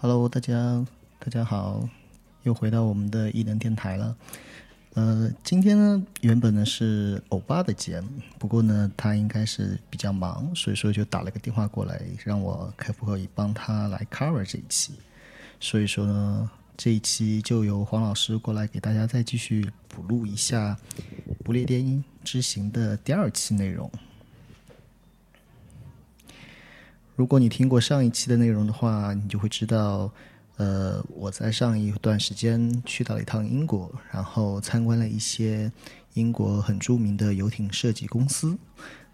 Hello，大家大家好，又回到我们的异能电台了。呃，今天呢，原本呢是欧巴的节目，不过呢，他应该是比较忙，所以说就打了个电话过来，让我可不可以帮他来 cover 这一期。所以说呢，这一期就由黄老师过来给大家再继续补录一下《不列颠之行》的第二期内容。如果你听过上一期的内容的话，你就会知道，呃，我在上一段时间去到了一趟英国，然后参观了一些英国很著名的游艇设计公司。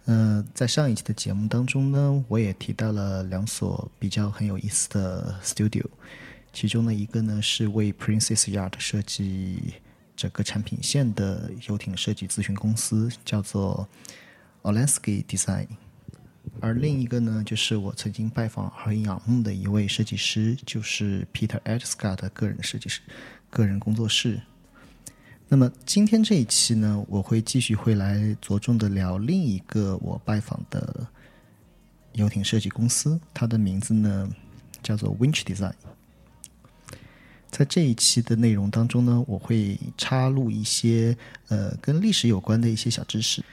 呃，在上一期的节目当中呢，我也提到了两所比较很有意思的 studio，其中的一个呢是为 Princess Yacht 设计整个产品线的游艇设计咨询公司，叫做 Olensky Design。而另一个呢，就是我曾经拜访和仰慕的一位设计师，就是 Peter Edskar 的个人设计师、个人工作室。那么今天这一期呢，我会继续会来着重的聊另一个我拜访的游艇设计公司，它的名字呢叫做 Winch Design。在这一期的内容当中呢，我会插入一些呃跟历史有关的一些小知识。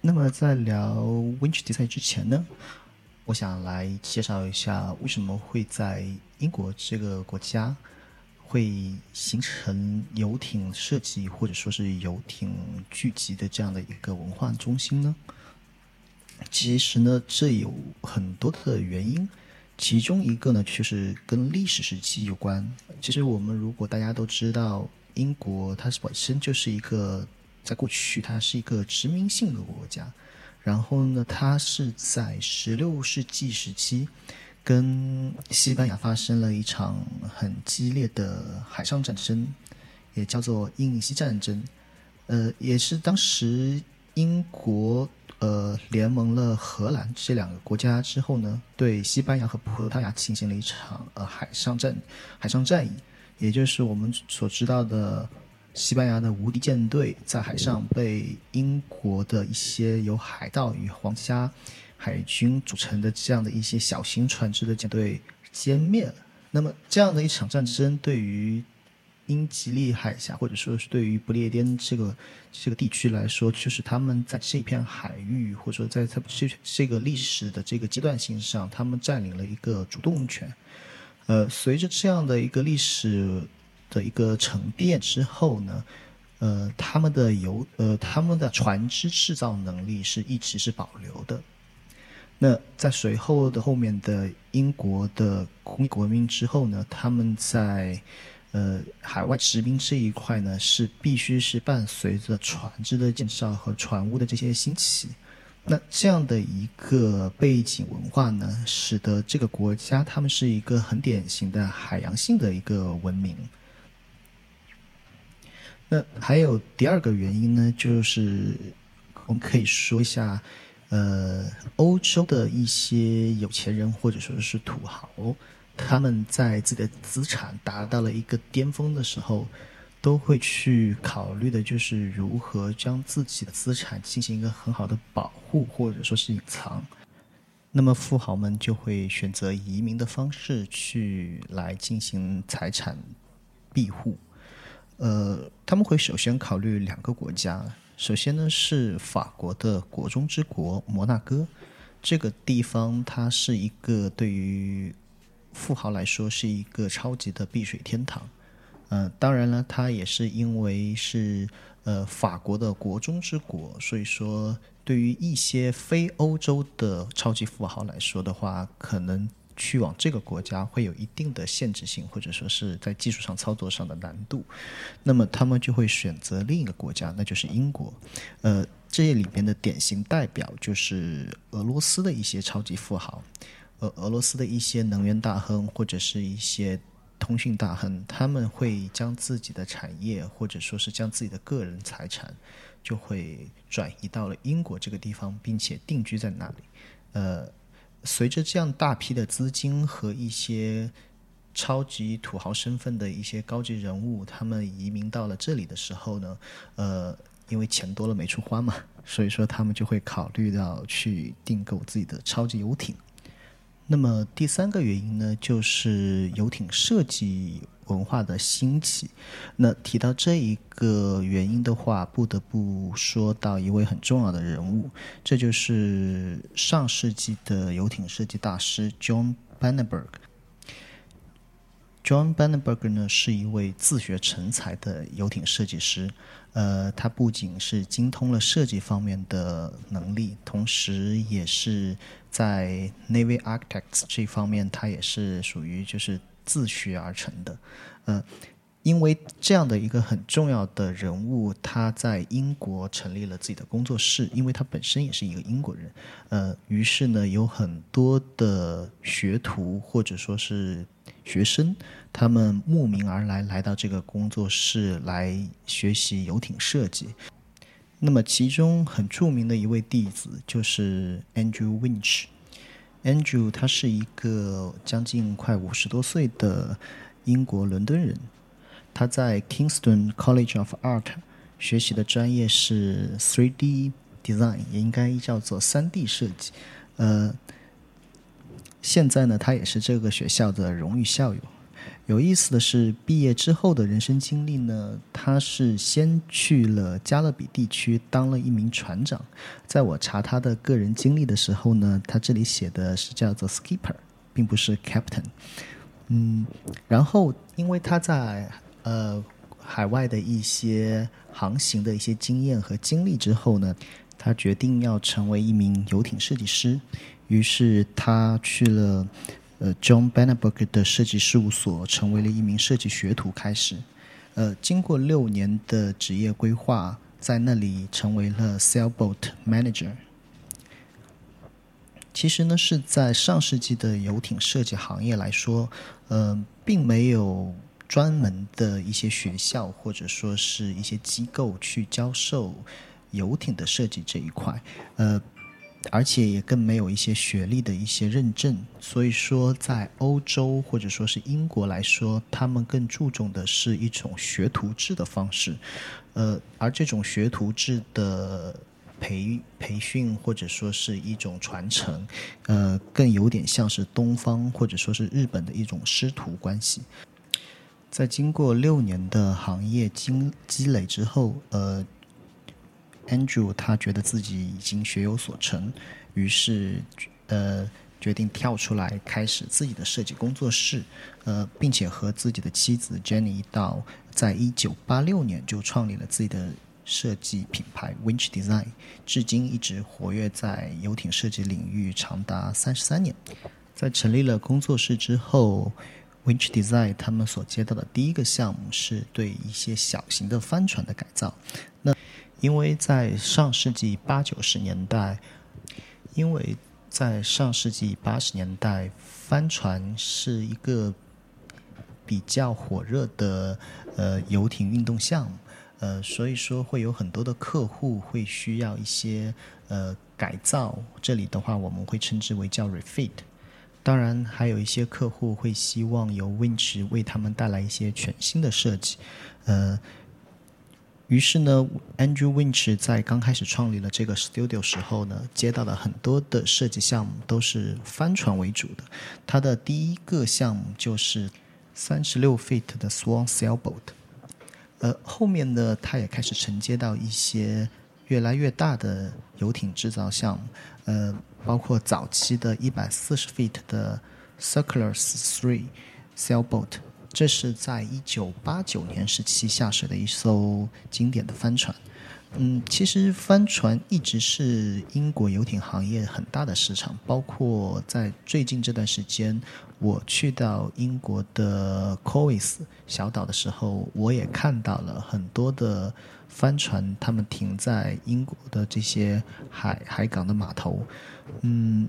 那么在聊 Winch 比赛之前呢，我想来介绍一下为什么会在英国这个国家会形成游艇设计或者说是游艇聚集的这样的一个文化中心呢？其实呢，这有很多的原因，其中一个呢就是跟历史时期有关。其实我们如果大家都知道，英国它本身就是一个。在过去，它是一个殖民性的国家，然后呢，它是在十六世纪时期跟西班牙发生了一场很激烈的海上战争，也叫做英印西战争。呃，也是当时英国呃联盟了荷兰这两个国家之后呢，对西班牙和葡萄牙进行了一场呃海上战海上战役，也就是我们所知道的。西班牙的无敌舰队在海上被英国的一些由海盗与皇家海军组成的这样的一些小型船只的舰队歼灭了。那么，这样的一场战争对于英吉利海峡，或者说是对于不列颠这个这个地区来说，就是他们在这片海域，或者说在他这这个历史的这个阶段性上，他们占领了一个主动权。呃，随着这样的一个历史。的一个沉淀之后呢，呃，他们的游呃，他们的船只制造能力是一直是保留的。那在随后的后面的英国的工业革命之后呢，他们在呃海外殖民这一块呢，是必须是伴随着船只的建造和船坞的这些兴起。那这样的一个背景文化呢，使得这个国家他们是一个很典型的海洋性的一个文明。那还有第二个原因呢，就是我们可以说一下，呃，欧洲的一些有钱人或者说是土豪，他们在自己的资产达到了一个巅峰的时候，都会去考虑的就是如何将自己的资产进行一个很好的保护或者说是隐藏。那么富豪们就会选择移民的方式去来进行财产庇护。呃，他们会首先考虑两个国家。首先呢是法国的国中之国摩纳哥，这个地方它是一个对于富豪来说是一个超级的避水天堂。嗯，当然了，它也是因为是呃法国的国中之国，所以说对于一些非欧洲的超级富豪来说的话，可能。去往这个国家会有一定的限制性，或者说是在技术上操作上的难度，那么他们就会选择另一个国家，那就是英国。呃，这里边的典型代表就是俄罗斯的一些超级富豪，俄，俄罗斯的一些能源大亨或者是一些通讯大亨，他们会将自己的产业或者说是将自己的个人财产就会转移到了英国这个地方，并且定居在那里，呃。随着这样大批的资金和一些超级土豪身份的一些高级人物，他们移民到了这里的时候呢，呃，因为钱多了没处花嘛，所以说他们就会考虑到去订购自己的超级游艇。那么第三个原因呢，就是游艇设计文化的兴起。那提到这一个原因的话，不得不说到一位很重要的人物，这就是上世纪的游艇设计大师 John Banneberg。John Banneberg 呢是一位自学成才的游艇设计师，呃，他不仅是精通了设计方面的能力，同时也是在 Navy Architects 这方面，他也是属于就是自学而成的，呃。因为这样的一个很重要的人物，他在英国成立了自己的工作室，因为他本身也是一个英国人，呃，于是呢，有很多的学徒或者说是学生，他们慕名而来，来到这个工作室来学习游艇设计。那么，其中很著名的一位弟子就是 Andrew Winch。Andrew 他是一个将近快五十多岁的英国伦敦人。他在 Kingston College of Art 学习的专业是 3D Design，也应该叫做 3D 设计。呃，现在呢，他也是这个学校的荣誉校友。有意思的是，毕业之后的人生经历呢，他是先去了加勒比地区当了一名船长。在我查他的个人经历的时候呢，他这里写的是叫做 Skipper，并不是 Captain。嗯，然后因为他在呃，海外的一些航行的一些经验和经历之后呢，他决定要成为一名游艇设计师。于是他去了呃 John Banneberg 的设计事务所，成为了一名设计学徒。开始，呃，经过六年的职业规划，在那里成为了 sailboat manager。其实呢，是在上世纪的游艇设计行业来说，呃，并没有。专门的一些学校或者说是一些机构去教授游艇的设计这一块，呃，而且也更没有一些学历的一些认证。所以说，在欧洲或者说是英国来说，他们更注重的是一种学徒制的方式，呃，而这种学徒制的培培训或者说是一种传承，呃，更有点像是东方或者说是日本的一种师徒关系。在经过六年的行业积积累之后，呃，Andrew 他觉得自己已经学有所成，于是呃决定跳出来开始自己的设计工作室，呃，并且和自己的妻子 Jenny 到在一九八六年就创立了自己的设计品牌 Winch Design，至今一直活跃在游艇设计领域长达三十三年。在成立了工作室之后。Winch Design 他们所接到的第一个项目是对一些小型的帆船的改造。那因为在上世纪八九十年代，因为在上世纪八十年代，帆船是一个比较火热的呃游艇运动项目，呃，所以说会有很多的客户会需要一些呃改造。这里的话，我们会称之为叫 refit。当然，还有一些客户会希望由 Winch 为他们带来一些全新的设计。呃，于是呢，Andrew Winch 在刚开始创立了这个 studio 时候呢，接到了很多的设计项目，都是帆船为主的。他的第一个项目就是三十六 feet 的 Swan Sailboat。呃，后面呢，他也开始承接到一些越来越大的游艇制造项目。呃。包括早期的140 feet 的 Circular Three Sailboat，这是在1989年时期下水的一艘经典的帆船。嗯，其实帆船一直是英国游艇行业很大的市场。包括在最近这段时间，我去到英国的 Cowes 小岛的时候，我也看到了很多的帆船，他们停在英国的这些海海港的码头。嗯，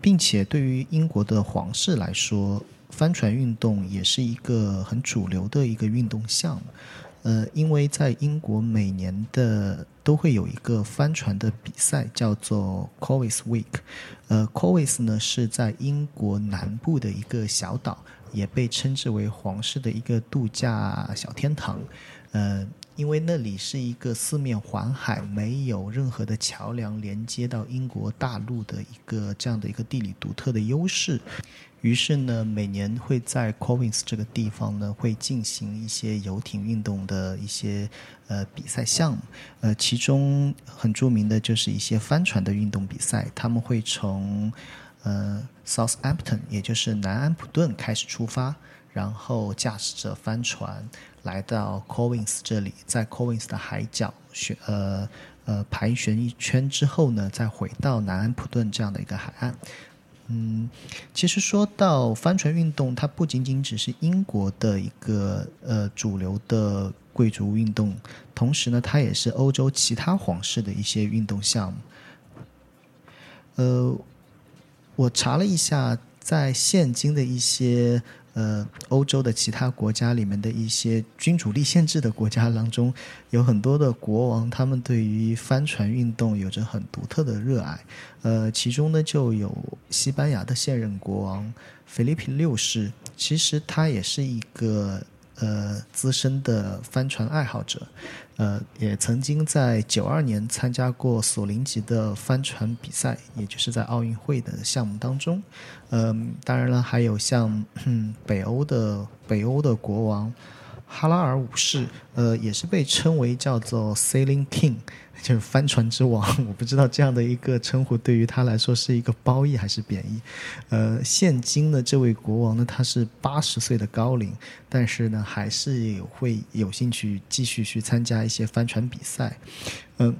并且对于英国的皇室来说，帆船运动也是一个很主流的一个运动项目。呃，因为在英国每年的都会有一个帆船的比赛，叫做 Cowes Week。呃，Cowes 呢是在英国南部的一个小岛，也被称之为皇室的一个度假小天堂。呃，因为那里是一个四面环海、没有任何的桥梁连接到英国大陆的一个这样的一个地理独特的优势。于是呢，每年会在 Covins 这个地方呢，会进行一些游艇运动的一些呃比赛项目。呃，其中很著名的就是一些帆船的运动比赛。他们会从呃 Southampton，也就是南安普顿开始出发，然后驾驶着帆船来到 Covins 这里，在 Covins 的海角旋呃呃盘旋一圈之后呢，再回到南安普顿这样的一个海岸。嗯，其实说到帆船运动，它不仅仅只是英国的一个呃主流的贵族运动，同时呢，它也是欧洲其他皇室的一些运动项目。呃，我查了一下，在现今的一些。呃，欧洲的其他国家里面的一些君主立宪制的国家当中，有很多的国王，他们对于帆船运动有着很独特的热爱。呃，其中呢就有西班牙的现任国王菲利普六世，其实他也是一个。呃，资深的帆船爱好者，呃，也曾经在九二年参加过索林级的帆船比赛，也就是在奥运会的项目当中。嗯，当然了，还有像北欧的北欧的国王。哈拉尔五世，呃，也是被称为叫做 Sailing King，就是帆船之王。我不知道这样的一个称呼对于他来说是一个褒义还是贬义。呃，现今的这位国王呢，他是八十岁的高龄，但是呢，还是会有兴趣继续去参加一些帆船比赛。嗯，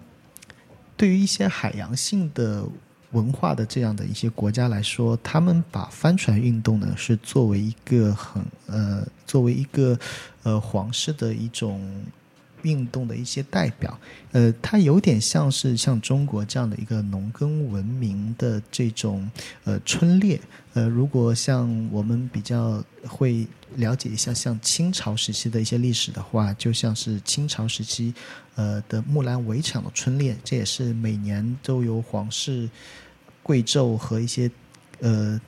对于一些海洋性的。文化的这样的一些国家来说，他们把帆船运动呢是作为一个很呃作为一个呃皇室的一种运动的一些代表，呃，它有点像是像中国这样的一个农耕文明的这种呃春猎，呃，如果像我们比较会了解一下像清朝时期的一些历史的话，就像是清朝时期呃的木兰围场的春猎，这也是每年都由皇室。贵胄和一些呃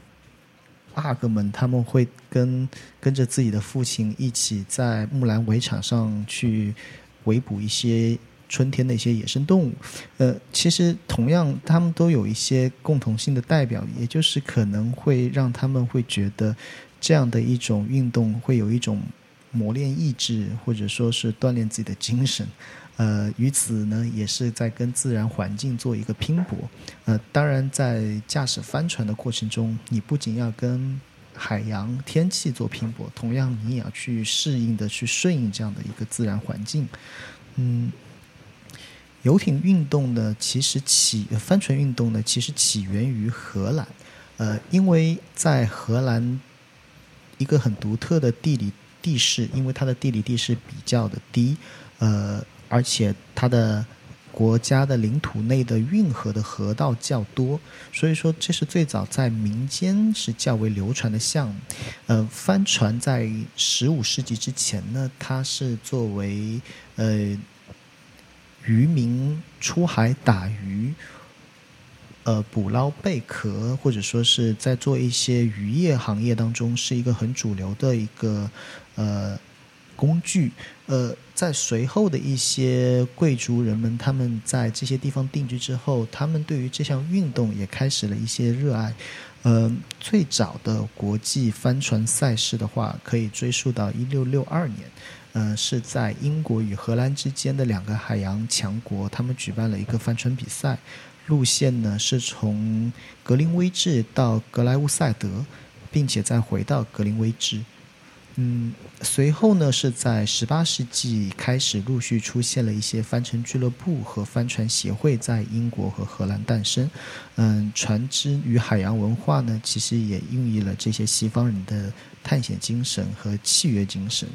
阿哥们，他们会跟跟着自己的父亲一起在木兰围场上去围捕一些春天的一些野生动物。呃，其实同样，他们都有一些共同性的代表，也就是可能会让他们会觉得这样的一种运动会有一种磨练意志，或者说是锻炼自己的精神。呃，于此呢，也是在跟自然环境做一个拼搏。呃，当然，在驾驶帆船的过程中，你不仅要跟海洋天气做拼搏，同样你也要去适应的去顺应这样的一个自然环境。嗯，游艇运动呢，其实起帆船运动呢，其实起源于荷兰。呃，因为在荷兰一个很独特的地理地势，因为它的地理地势比较的低，呃。而且它的国家的领土内的运河的河道较多，所以说这是最早在民间是较为流传的项目。呃，帆船在十五世纪之前呢，它是作为呃渔民出海打鱼、呃捕捞贝壳，或者说是在做一些渔业行业当中是一个很主流的一个呃。工具，呃，在随后的一些贵族人们，他们在这些地方定居之后，他们对于这项运动也开始了一些热爱。呃，最早的国际帆船赛事的话，可以追溯到一六六二年，呃，是在英国与荷兰之间的两个海洋强国，他们举办了一个帆船比赛，路线呢是从格林威治到格莱乌塞德，并且再回到格林威治。嗯，随后呢，是在十八世纪开始陆续出现了一些帆船俱乐部和帆船协会，在英国和荷兰诞生。嗯，船只与海洋文化呢，其实也孕育了这些西方人的探险精神和契约精神。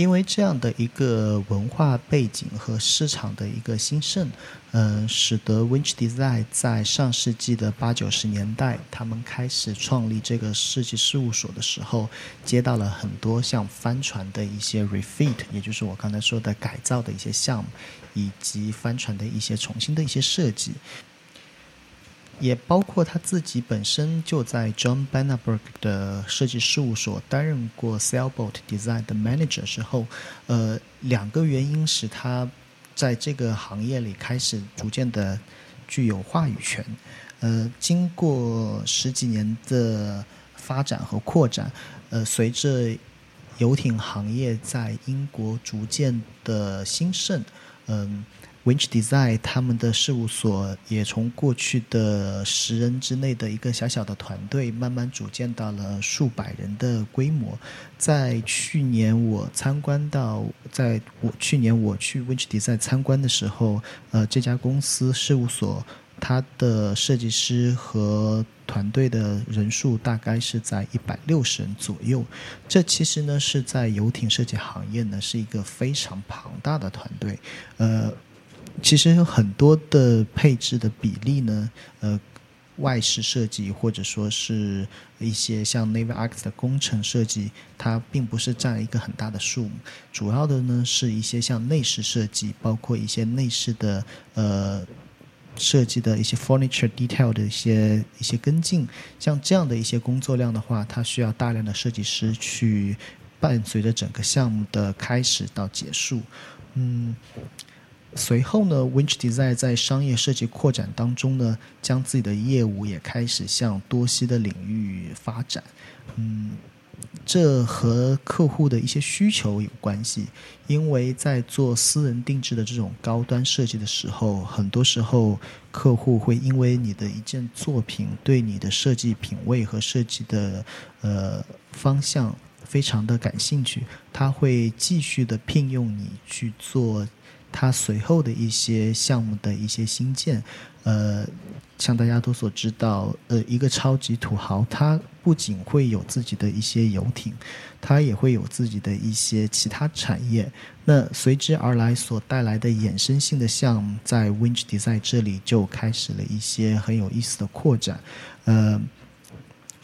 因为这样的一个文化背景和市场的一个兴盛，嗯，使得 Winch Design 在上世纪的八九十年代，他们开始创立这个设计事务所的时候，接到了很多像帆船的一些 refit，也就是我刚才说的改造的一些项目，以及帆船的一些重新的一些设计。也包括他自己本身就在 John Bannerberg 的设计事务所担任过 Sailboat Design 的 manager 之后，呃，两个原因使他在这个行业里开始逐渐的具有话语权。呃，经过十几年的发展和扩展，呃，随着游艇行业在英国逐渐的兴盛，嗯。Winch Design 他们的事务所也从过去的十人之内的一个小小的团队，慢慢组建到了数百人的规模。在去年我参观到，在我去年我去 Winch Design 参观的时候，呃，这家公司事务所它的设计师和团队的人数大概是在一百六十人左右。这其实呢是在游艇设计行业呢是一个非常庞大的团队，呃。其实有很多的配置的比例呢，呃，外饰设计或者说是一些像 Navy X 的工程设计，它并不是占一个很大的数目。主要的呢是一些像内饰设计，包括一些内饰的呃设计的一些 furniture detail 的一些一些跟进。像这样的一些工作量的话，它需要大量的设计师去伴随着整个项目的开始到结束。嗯。随后呢，Winch Design 在商业设计扩展当中呢，将自己的业务也开始向多西的领域发展。嗯，这和客户的一些需求有关系，因为在做私人定制的这种高端设计的时候，很多时候客户会因为你的一件作品对你的设计品味和设计的呃方向非常的感兴趣，他会继续的聘用你去做。它随后的一些项目的一些新建，呃，像大家都所知道，呃，一个超级土豪，他不仅会有自己的一些游艇，他也会有自己的一些其他产业。那随之而来所带来的衍生性的项目，在 Winch Design 这里就开始了一些很有意思的扩展。呃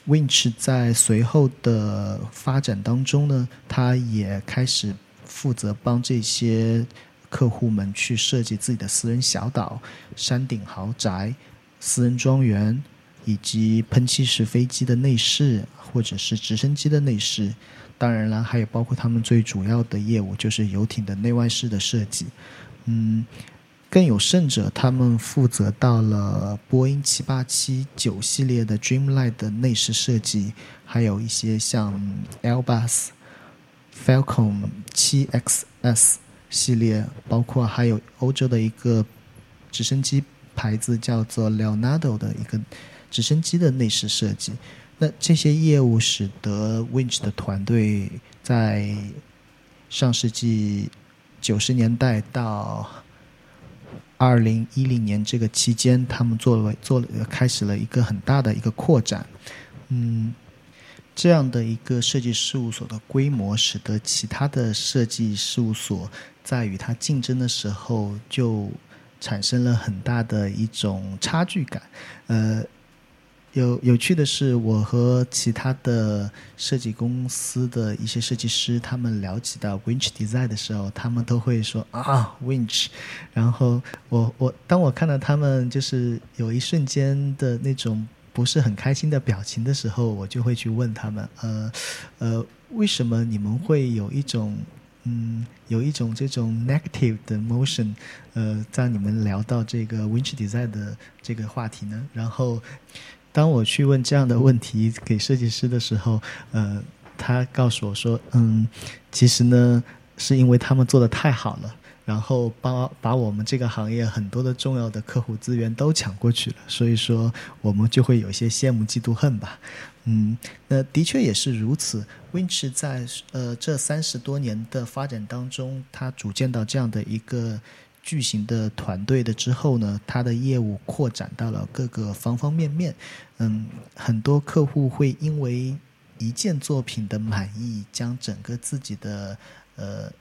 ，Winch 在随后的发展当中呢，他也开始负责帮这些。客户们去设计自己的私人小岛、山顶豪宅、私人庄园，以及喷气式飞机的内饰，或者是直升机的内饰。当然了，还有包括他们最主要的业务，就是游艇的内外饰的设计。嗯，更有甚者，他们负责到了波音七八七九系列的 Dreamliner 的内饰设计，还有一些像 Airbus Falcon 七 XS。系列包括还有欧洲的一个直升机牌子叫做 Leonardo 的一个直升机的内饰设计。那这些业务使得 Winch 的团队在上世纪九十年代到二零一零年这个期间，他们做了做了开始了一个很大的一个扩展。嗯。这样的一个设计事务所的规模，使得其他的设计事务所在与它竞争的时候，就产生了很大的一种差距感。呃，有有趣的是，我和其他的设计公司的一些设计师，他们聊起到 Winch Design 的时候，他们都会说啊 Winch。然后我我当我看到他们就是有一瞬间的那种。不是很开心的表情的时候，我就会去问他们，呃，呃，为什么你们会有一种，嗯，有一种这种 negative 的 motion，呃，在你们聊到这个 Winch Design 的这个话题呢？然后，当我去问这样的问题给设计师的时候，呃，他告诉我说，嗯，其实呢，是因为他们做的太好了。然后把把我们这个行业很多的重要的客户资源都抢过去了，所以说我们就会有些羡慕嫉妒恨吧。嗯，那的确也是如此。Winch 在呃这三十多年的发展当中，它组建到这样的一个巨型的团队的之后呢，它的业务扩展到了各个方方面面。嗯，很多客户会因为一件作品的满意，将整个自己的呃。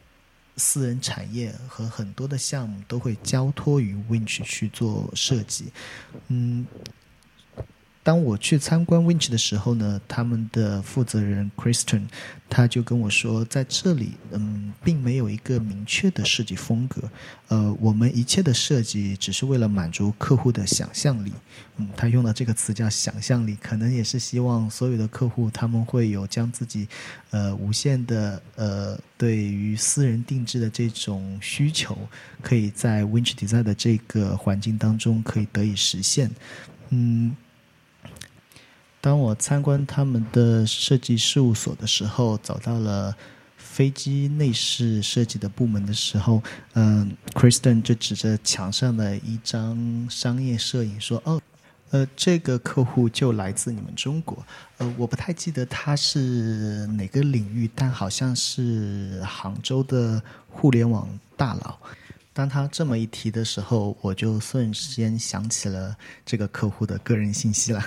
私人产业和很多的项目都会交托于 Winch 去做设计，嗯，当我去参观 Winch 的时候呢，他们的负责人 Christian 他就跟我说，在这里，嗯，并没有一个明确的设计风格，呃，我们一切的设计只是为了满足客户的想象力。嗯，他用的这个词叫想象力，可能也是希望所有的客户他们会有将自己，呃，无限的呃，对于私人定制的这种需求，可以在 Winch Design 的这个环境当中可以得以实现。嗯。当我参观他们的设计事务所的时候，走到了飞机内饰设计的部门的时候，嗯，Kristen 就指着墙上的一张商业摄影说：“哦，呃，这个客户就来自你们中国。呃，我不太记得他是哪个领域，但好像是杭州的互联网大佬。”当他这么一提的时候，我就瞬间想起了这个客户的个人信息了。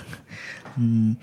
嗯，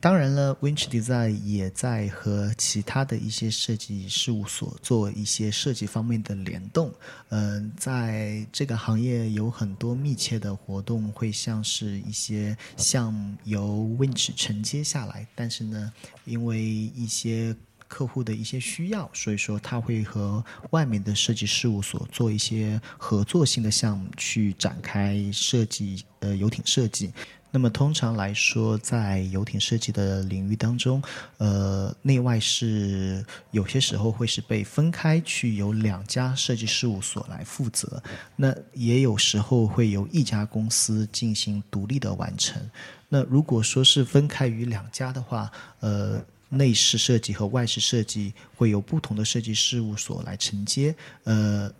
当然了，Winch Design 也在和其他的一些设计事务所做一些设计方面的联动。嗯，在这个行业有很多密切的活动，会像是一些项目由 Winch 承接下来，但是呢，因为一些客户的一些需要，所以说他会和外面的设计事务所做一些合作性的项目，去展开设计，呃，游艇设计。那么通常来说，在游艇设计的领域当中，呃，内外是有些时候会是被分开去由两家设计事务所来负责，那也有时候会由一家公司进行独立的完成。那如果说是分开于两家的话，呃。内饰设计和外饰设计会有不同的设计事务所来承接，呃，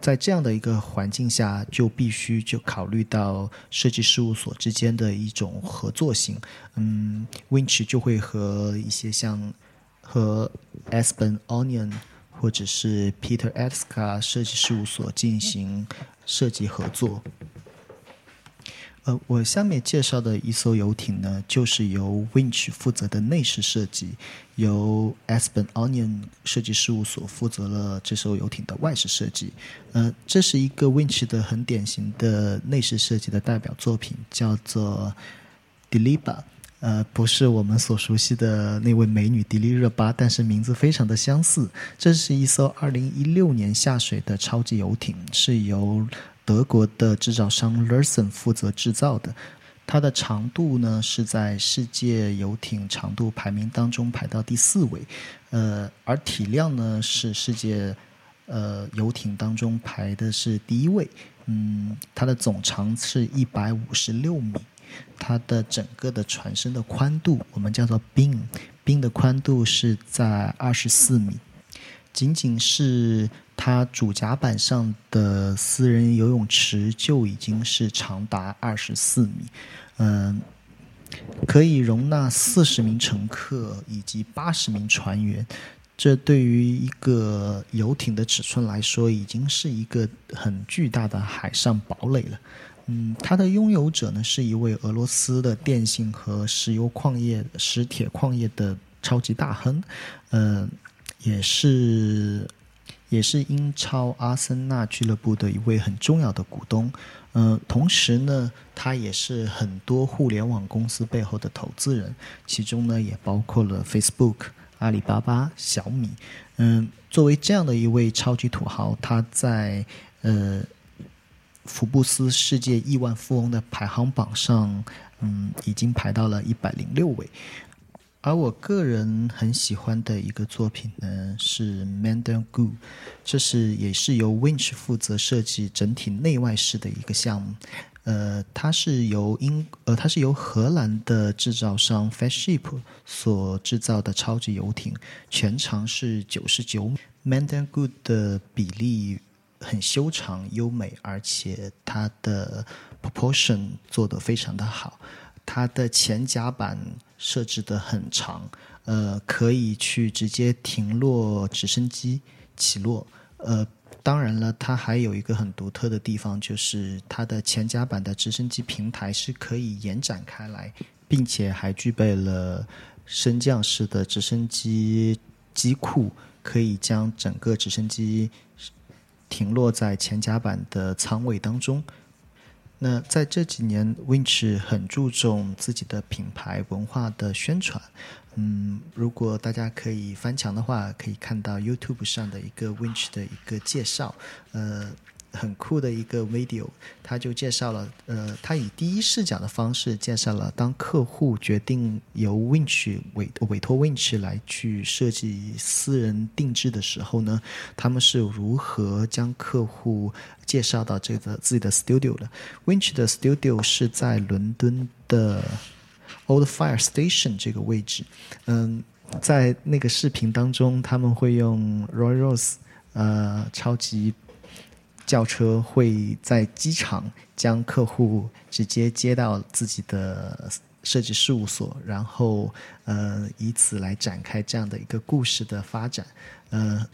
在这样的一个环境下，就必须就考虑到设计事务所之间的一种合作性。嗯，Winch 就会和一些像和 Aspen Onion 或者是 Peter Atska 设计事务所进行设计合作。呃，我下面介绍的一艘游艇呢，就是由 Winch 负责的内饰设计，由 Aspen Onion 设计事务所负责了这艘游艇的外饰设计。呃，这是一个 Winch 的很典型的内饰设计的代表作品，叫做 Deliba。呃，不是我们所熟悉的那位美女迪丽热巴，但是名字非常的相似。这是一艘2016年下水的超级游艇，是由德国的制造商 Lerson 负责制造的，它的长度呢是在世界游艇长度排名当中排到第四位，呃，而体量呢是世界呃游艇当中排的是第一位，嗯，它的总长是一百五十六米，它的整个的船身的宽度我们叫做 beam，beam 的宽度是在二十四米，仅仅是。它主甲板上的私人游泳池就已经是长达二十四米，嗯，可以容纳四十名乘客以及八十名船员。这对于一个游艇的尺寸来说，已经是一个很巨大的海上堡垒了。嗯，它的拥有者呢是一位俄罗斯的电信和石油矿业、石铁矿业的超级大亨，嗯，也是。也是英超阿森纳俱乐部的一位很重要的股东，呃，同时呢，他也是很多互联网公司背后的投资人，其中呢也包括了 Facebook、阿里巴巴、小米。嗯，作为这样的一位超级土豪，他在呃福布斯世界亿万富翁的排行榜上，嗯，已经排到了一百零六位。而我个人很喜欢的一个作品呢，是 Mandan Goo，这是也是由 Winch 负责设计整体内外饰的一个项目。呃，它是由英呃，它是由荷兰的制造商 f a s h i p 所制造的超级游艇，全长是九十九米。Mandan Goo 的比例很修长优美，而且它的 proportion 做得非常的好。它的前甲板设置的很长，呃，可以去直接停落直升机起落。呃，当然了，它还有一个很独特的地方，就是它的前甲板的直升机平台是可以延展开来，并且还具备了升降式的直升机机库，可以将整个直升机停落在前甲板的舱位当中。那在这几年，Winch 很注重自己的品牌文化的宣传。嗯，如果大家可以翻墙的话，可以看到 YouTube 上的一个 Winch 的一个介绍。呃。很酷的一个 video，他就介绍了，呃，他以第一视角的方式介绍了，当客户决定由 Winch 委委托 Winch 来去设计私人定制的时候呢，他们是如何将客户介绍到这个自己的 studio 的。Winch 的 studio 是在伦敦的 Old Fire Station 这个位置。嗯，在那个视频当中，他们会用 Roy Rose，呃，超级。轿车会在机场将客户直接接到自己的设计事务所，然后呃以此来展开这样的一个故事的发展。呃，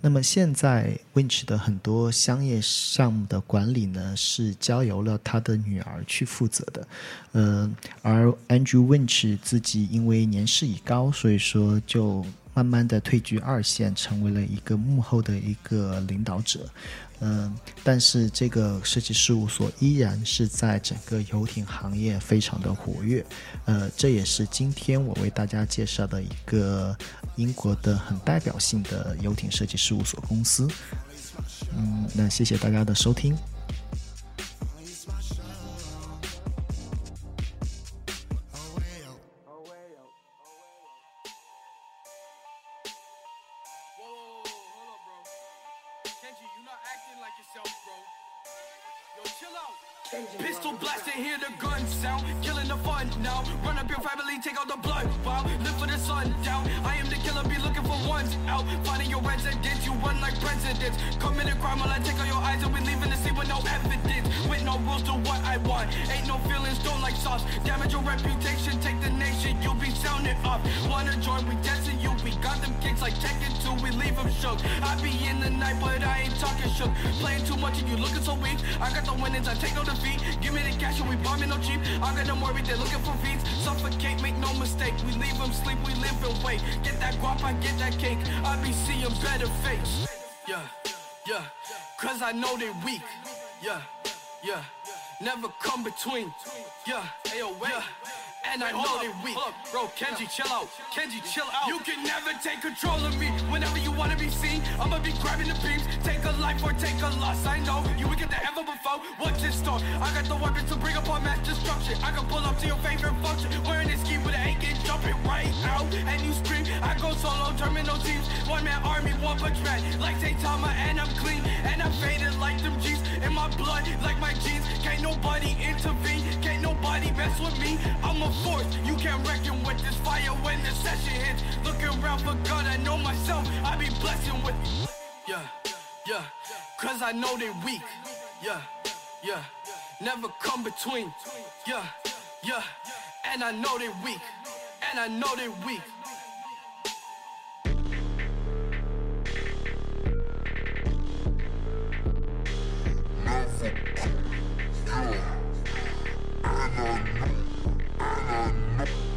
那么现在 Winch 的很多商业项目的管理呢，是交由了他的女儿去负责的。呃，而 Andrew Winch 自己因为年事已高，所以说就。慢慢的退居二线，成为了一个幕后的一个领导者，嗯，但是这个设计事务所依然是在整个游艇行业非常的活跃，呃，这也是今天我为大家介绍的一个英国的很代表性的游艇设计事务所公司，嗯，那谢谢大家的收听。out. Finding your residence, you run like presidents. Commit a crime while I take all your eyes and we leaving the scene with no evidence. With no rules to what I want. Ain't no feelings, don't like sauce. Damage your reputation, take the nation, you'll be sounding off. Wanna join, we testing you, we got them kicks like Tekken 2, we leave them shook. I be in the night, but I ain't talking shook. Playing too much and you looking so weak. I got the winnings, I take no defeat. Give me the cash and we bombing no cheap. I got them worried, they looking for beats. Suffocate, make no mistake. We leave them sleep, we live and wait. Get that guap, I get that cake between. Yeah, yeah, cause I know they weak. yeah. Yeah, never come between. Yeah, yeah. And I know they weak. Bro, Kenji, chill out. Kenji, chill out. You can never take control of me. Whenever you wanna be seen, I'ma be grabbing the beams. Take a life or take a loss. I know you get the ever before. What's in store? I got the weapons to bring upon mass destruction. I can pull up to your favorite function. Wearing terminal teams. One man army, one man. Like Saitama, and I'm clean. And I'm faded like them G's. In my blood, like my jeans. Can't nobody intervene. Can't nobody mess with me. I'm a force. You can't reckon with this fire when the session hits. Looking around for God, I know myself. I be blessing with. Yeah, yeah. Cause I know they weak. Yeah, yeah. Never come between. Yeah, yeah. And I know they weak. And I know they weak. And I know, and I know, and I know.